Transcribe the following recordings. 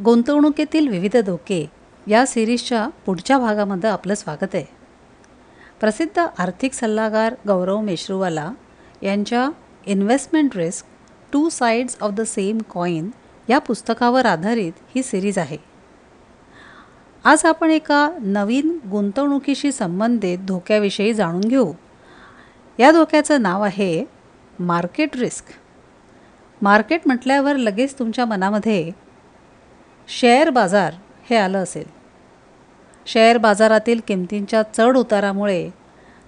गुंतवणुकीतील विविध धोके या सिरीजच्या पुढच्या भागामध्ये आपलं स्वागत आहे. प्रसिद्ध आर्थिक सल्लागार गौरव मेश्रूवाला यांच्या investment risk two sides of the same coin या पुस्तकावर आधारित ही सिरीज आहे. आज आपण एका नवीन गुंतवणुकीशी संबंधित धोक्याविषयी जाणून घेऊ. या धोक्याचं नाव आहे मार्केट रिस्क. मार्केट म्हटल्यावर लगेच तुमच्या मनामध्ये शेअर बाजार हे आलं असेल. शेअर बाजारातील किमतींच्या चढ उतारामुळे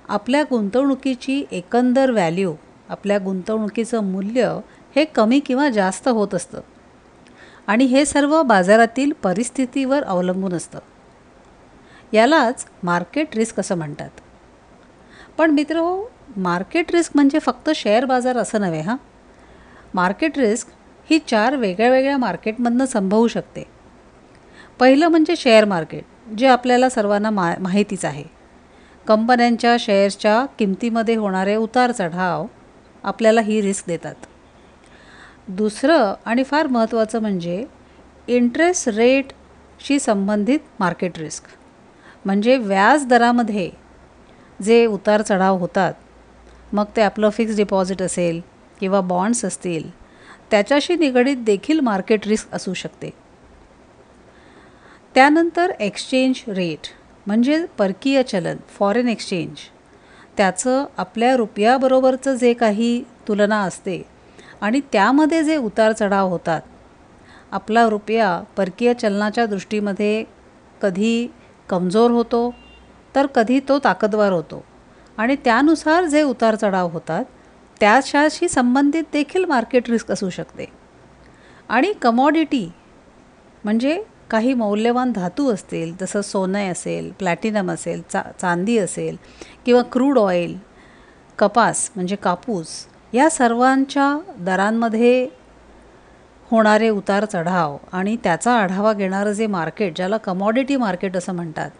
आपल्या गुंतवणुकीची एकंदर व्हॅल्यू आपल्या गुंतवणुकीचं मूल्य हे कमी किंवा जास्त होत असतं. आणि हे सर्व बाजारातील परिस्थितीवर अवलंबून असतं. यालाच मार्केट रिस्क असं म्हणतात. पण मित्र हो, मार्केट रिस्क म्हणजे फक्त शेअर बाजार असं नव्हे हां. मार्केट रिस्क ही चार वेगळ्या वेगळ्या मार्केटमधनं संभवू शकते. पहिलं म्हणजे शेअर मार्केट जे आपल्याला सर्वांना मा माहितीच आहे. कंपन्यांच्या शेअर्सच्या किमतीमध्ये होणारे उतार चढाव आपल्याला ही रिस्क देतात. दुसरं आणि फार महत्त्वाचं म्हणजे इंटरेस्ट रेटशी संबंधित मार्केट रिस्क. म्हणजे व्याज दरामध्ये जे उतार चढाव होतात मग ते आपलं फिक्स डिपॉझिट असेल किंवा बॉन्ड्स असतील त्याच्याशी निगडीत देखील मार्केट रिस्क असू शकते. त्यानंतर एक्सचेंज रेट म्हणजे परकीय चलन फॉरेन एक्सचेंज. त्याचं आपल्या रुपयाबरोबरचं जे काही तुलना असते आणि त्यामध्ये जे उतार चढाव होतात आपला रुपया परकीय चलनाच्या दृष्टीमध्ये कधी कमजोर होतो तर कधी तो ताकदवार होतो. आणि त्यानुसार जे उतार चढाव होतात त्याच्याशी संबंधित देखील मार्केट रिस्क असू शकते. आणि कमॉडिटी म्हणजे काही मौल्यवान धातू असतील जसं सोनं असेल प्लॅटिनम असेल चा चांदी असेल किंवा क्रूड ऑइल कपास म्हणजे कापूस या सर्वांच्या दरांमध्ये होणारे उतार चढाव आणि त्याचा आढावा घेणारं जे मार्केट ज्याला कमॉडिटी मार्केट असं म्हणतात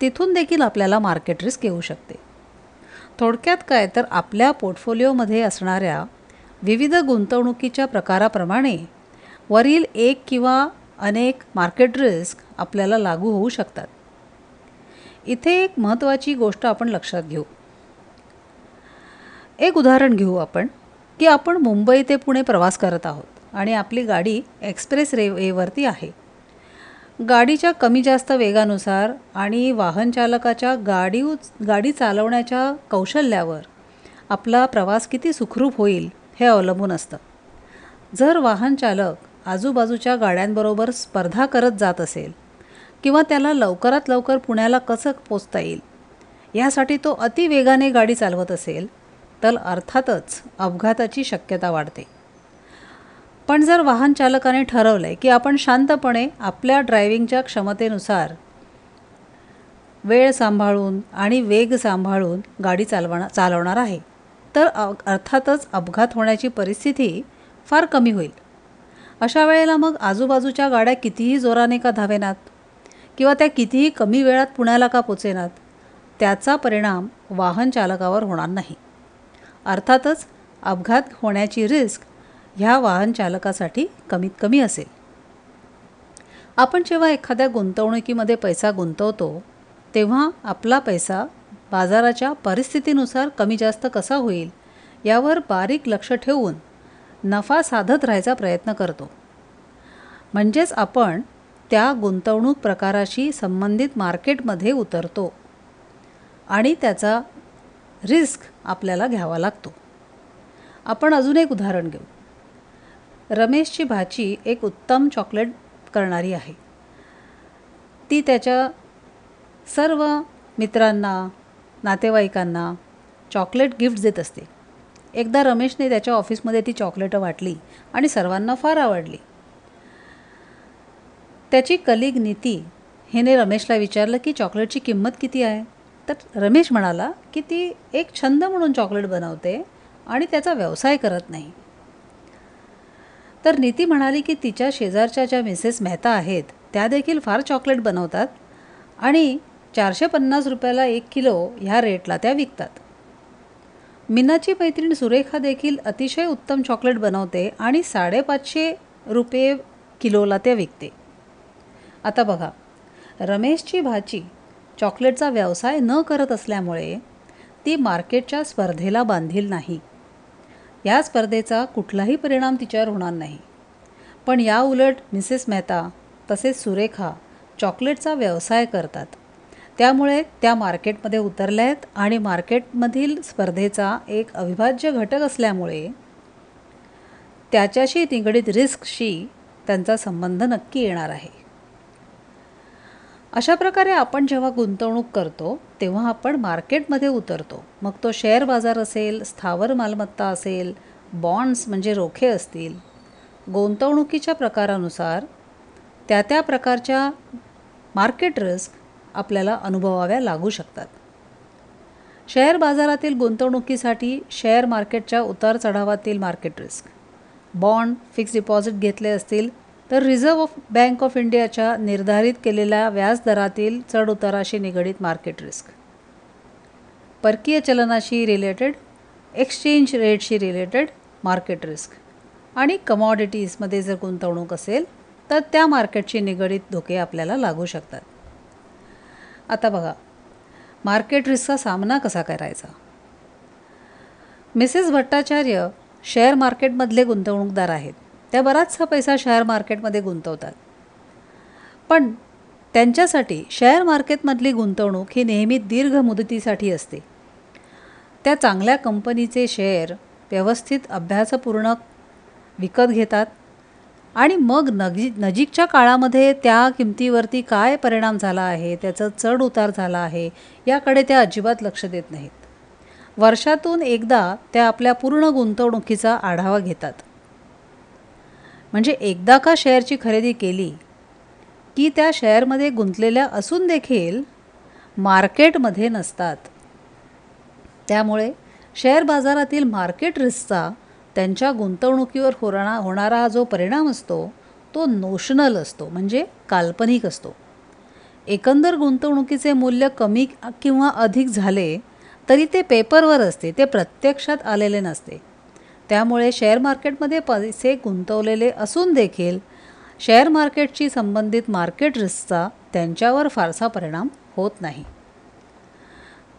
तिथून देखील आपल्याला मार्केट रिस्क येऊ शकते. थोडक्यात काय तर आपल्या पोर्टफोलिओमध्ये असणाऱ्या विविध गुंतवणुकीच्या प्रकाराप्रमाणे वरील एक किंवा अनेक मार्केट रिस्क आपल्याला लागू होऊ शकतात. इथे एक महत्त्वाची गोष्ट आपण लक्षात घेऊ. एक उदाहरण घेऊ आपण की आपण मुंबई ते पुणे प्रवास करत आहोत आणि आपली गाडी एक्सप्रेस रेवेवरती आहे. गाडीच्या कमी जास्त वेगानुसार आणि वाहनचालकाच्या गाडी गाडी चालवण्याच्या कौशल्यावर आपला प्रवास किती सुखरूप होईल हे अवलंबून असतं. जर वाहनचालक आजूबाजूच्या गाड्यांबरोबर स्पर्धा करत जात असेल किंवा त्याला लवकरात लवकर पुण्याला कसं पोचता येईल यासाठी तो अतिवेगाने गाडी चालवत असेल तर अर्थातच अपघाताची शक्यता वाढते. पण जर वाहन चालकाने ठरवलं आहे की आपण शांतपणे आपल्या ड्रायव्हिंगच्या क्षमतेनुसार वेळ सांभाळून आणि वेग सांभाळून गाडी चालवणार चालवणार आहे तर अर्थातच अपघात होण्याची परिस्थिती फार कमी होईल. अशा वेळेला मग आजूबाजूच्या गाड्या कितीही जोराने का धावेनात किंवा त्या कितीही कमी वेळात पुण्याला का पोचेनात त्याचा परिणाम वाहन चालकावर होणार नाही. अर्थातच अपघात होण्याची रिस्क ह्या वाहन चालकासाठी कमीत कमी असेल. आपण जेव्हा एखाद्या गुंतवणुकीमध्ये पैसा गुंतवतो तेव्हा आपला पैसा बाजाराच्या परिस्थितीनुसार कमी जास्त कसा होईल यावर बारीक लक्ष ठेवून नफा साधत राहायचा प्रयत्न करतो. म्हणजेच आपण त्या गुंतवणूक प्रकाराशी संबंधित मार्केटमध्ये उतरतो आणि त्याचा रिस्क आपल्याला घ्यावा लागतो. आपण अजून एक उदाहरण घेऊ. रमेशची भाची एक उत्तम चॉकलेट करणारी आहे. ती त्याच्या सर्व मित्रांना नातेवाईकांना चॉकलेट गिफ्ट देत असते. एकदा रमेशने त्याच्या ऑफिसमध्ये ती चॉकलेटं वाटली आणि सर्वांना फार आवडली. त्याची कलिग नीती हिने रमेशला विचारलं की चॉकलेटची किंमत किती आहे? तर रमेश म्हणाला की ती एक छंद म्हणून चॉकलेट बनवते आणि त्याचा व्यवसाय करत नाही. तर नीती म्हणाली की तिच्या शेजारच्या ज्या मिसेस मेहता आहेत त्या देखील फार चॉकलेट बनवतात आणि चारशे पन्नास रुपयाला एक किलो ह्या रेटला त्या विकतात. मीनाची मैत्रीण सुरेखा देखील अतिशय उत्तम चॉकलेट बनवते आणि साडेपाचशे रुपये किलोला त्या विकते. आता बघा रमेशची भाची चॉकलेटचा व्यवसाय न करत असल्यामुळे ती मार्केटच्या स्पर्धेला बांधील नाही. या स्पर्धेचा कुठलाही परिणाम तिच्यावर होणार नाही. पण या उलट मिसेस मेहता तसेच सुरेखा चॉकलेटचा व्यवसाय करतात. त्यामुळे त्या मार्केटमध्ये उतरल्या आहेत आणि मार्केटमधील स्पर्धेचा एक अविभाज्य घटक असल्यामुळे त्याच्याशी निगडीत रिस्कशी त्यांचा संबंध नक्की येणार आहे. अशा प्रकारे आपण जेव्हा गुंतवणूक करतो तेव्हा आपण मार्केटमध्ये उतरतो. मग तो शेअर बाजार असेल स्थावर मालमत्ता असेल बॉन्ड्स म्हणजे रोखे असतील. गुंतवणुकीच्या प्रकारानुसार त्या त्या प्रकारच्या मार्केट रिस्क आपल्याला अनुभवाव्या लागू शकतात. शेअर बाजारातील गुंतवणुकीसाठी शेअर मार्केटच्या उतार चढावातील market risk. Bond fix deposit घेतले असतील तर रिझर्व्ह ऑफ बँक ऑफ इंडियाच्या निर्धारित केलेल्या व्याजदरातील चढउताराशी निगडीत मार्केट रिस्क. परकीय चलनाशी रिलेटेड एक्सचेंज रेटशी रिलेटेड मार्केट रिस्क. आणि कमॉडिटीजमध्ये जर गुंतवणूक असेल तर त्या मार्केटशी निगडीत धोके आपल्याला लागू शकतात. आता बघा मार्केट रिस्कचा सामना कसा करायचा? मिसेस भट्टाचार्य शेअर मार्केटमधले गुंतवणूकदार आहेत. त्या बराचसा पैसा शेअर मार्केटमध्ये गुंतवतात. पण त्यांच्यासाठी शेअर मार्केटमधली गुंतवणूक ही नेहमी दीर्घ मुदतीसाठी असते. त्या चांगल्या कंपनीचे शेअर व्यवस्थित अभ्यासपूर्ण विकत घेतात आणि मग नजी नजीकच्या काळामध्ये त्या किमतीवरती काय परिणाम झाला आहे त्याचं चढ उतार झाला आहे याकडे त्या अजिबात लक्ष देत नाहीत. वर्षातून एकदा त्या आपल्या पूर्ण गुंतवणुकीचा आढावा घेतात. म्हणजे एकदा का शेअरची खरेदी केली की त्या शेअरमध्ये गुंतलेल्या असून देखील मार्केटमध्ये नसतात. त्यामुळे शेअर बाजारातील मार्केट रिस्कचा त्यांच्या गुंतवणुकीवर होणा होणारा जो परिणाम असतो तो नोशनल असतो म्हणजे काल्पनिक असतो. एकंदर गुंतवणुकीचे मूल्य कमी किंवा अधिक झाले तरी ते पेपरवर असते ते प्रत्यक्षात आलेले नसते. त्यामुळे शेअर मार्केटमध्ये पैसे गुंतवलेले असून देखील शेअर मार्केटशी संबंधित मार्केट रिस्कचा त्यांच्यावर फारसा परिणाम होत नाही.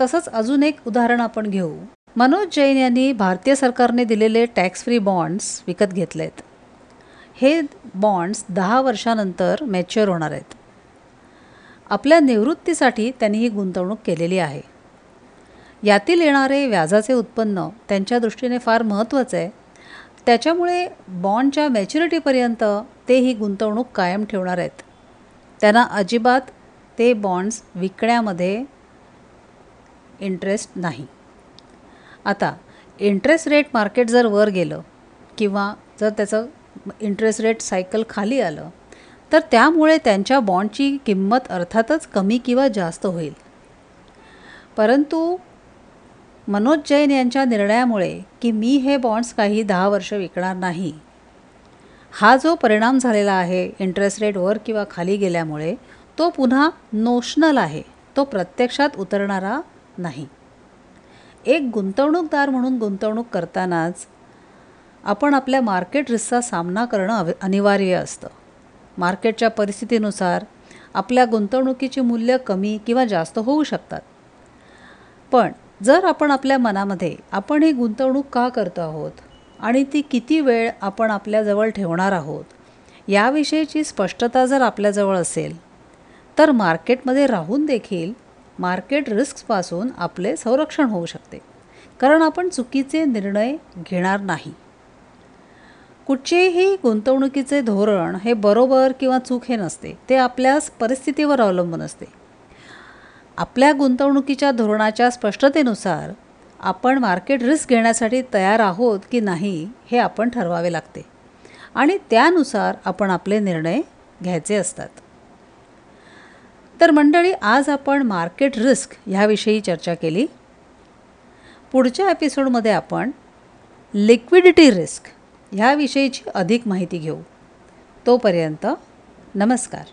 तसंच अजून एक उदाहरण आपण घेऊ. मनोज जैन यांनी भारतीय सरकारने दिलेले टॅक्स फ्री बॉन्ड्स विकत घेतलेत. हे बॉन्ड्स दहा वर्षानंतर मॅच्युअर होणार आहेत. आपल्या निवृत्तीसाठी त्यांनी ही गुंतवणूक केलेली आहे. यातील येणारे व्याजाचे उत्पन्न त्यांच्या दृष्टीने फार महत्त्वाचं आहे. त्याच्यामुळे बॉन्डच्या मॅच्युरिटीपर्यंत ते ही गुंतवणूक कायम ठेवणार आहेत. त्यांना अजिबात ते बॉन्ड्स विकण्यामध्ये इंटरेस्ट नाही. आता इंटरेस्ट रेट मार्केट जर वर गेलं किंवा जर त्याचं इंटरेस्ट रेट सायकल खाली आलं तर त्यामुळे त्यांच्या बॉन्डची किंमत अर्थातच कमी किंवा जास्त होईल. परंतु मनोज जैन यांच्या निर्णयामुळे की मी हे बॉन्ड्स काही दहा वर्ष विकणार नाही. हा जो परिणाम झालेला आहे इंटरेस्ट रेट वर किंवा खाली गेल्यामुळे तो पुन्हा नोशनल आहे तो प्रत्यक्षात उतरणारा नाही. एक गुंतवणूकदार म्हणून गुंतवणूक करतानाच आपण आपल्या मार्केट रिस्कचा सामना करणं अनिवार्य असतं. मार्केटच्या परिस्थितीनुसार आपल्या गुंतवणुकीची मूल्य कमी किंवा जास्त होऊ शकतात. पण जर आपण आपल्या मनामध्ये आपण ही गुंतवणूक का करतो आहोत आणि ती किती वेळ आपण आपल्याजवळ ठेवणार आहोत याविषयीची स्पष्टता जर आपल्याजवळ असेल तर मार्केटमध्ये राहून देखील मार्केट रिस्कपासून आपले संरक्षण होऊ शकते. कारण आपण चुकीचे निर्णय घेणार नाही. कुठचेही गुंतवणुकीचे धोरण हे बरोबर किंवा चूक हे नसते ते आपल्या परिस्थितीवर अवलंबून असते. आपल्या गुंतवणुकीच्या धोरणाच्या स्पष्टतेनुसार आपण मार्केट रिस्क घेण्यासाठी तयार आहोत की नाही हे आपण ठरवावे लागते. आणि त्यानुसार आपण आपले निर्णय घ्यायचे असतात. तर मंडळी आज आपण मार्केट रिस्क ह्याविषयी चर्चा केली. पुढच्या एपिसोडमध्ये आपण लिक्विडिटी रिस्क ह्याविषयीची अधिक माहिती घेऊ. तोपर्यंत नमस्कार.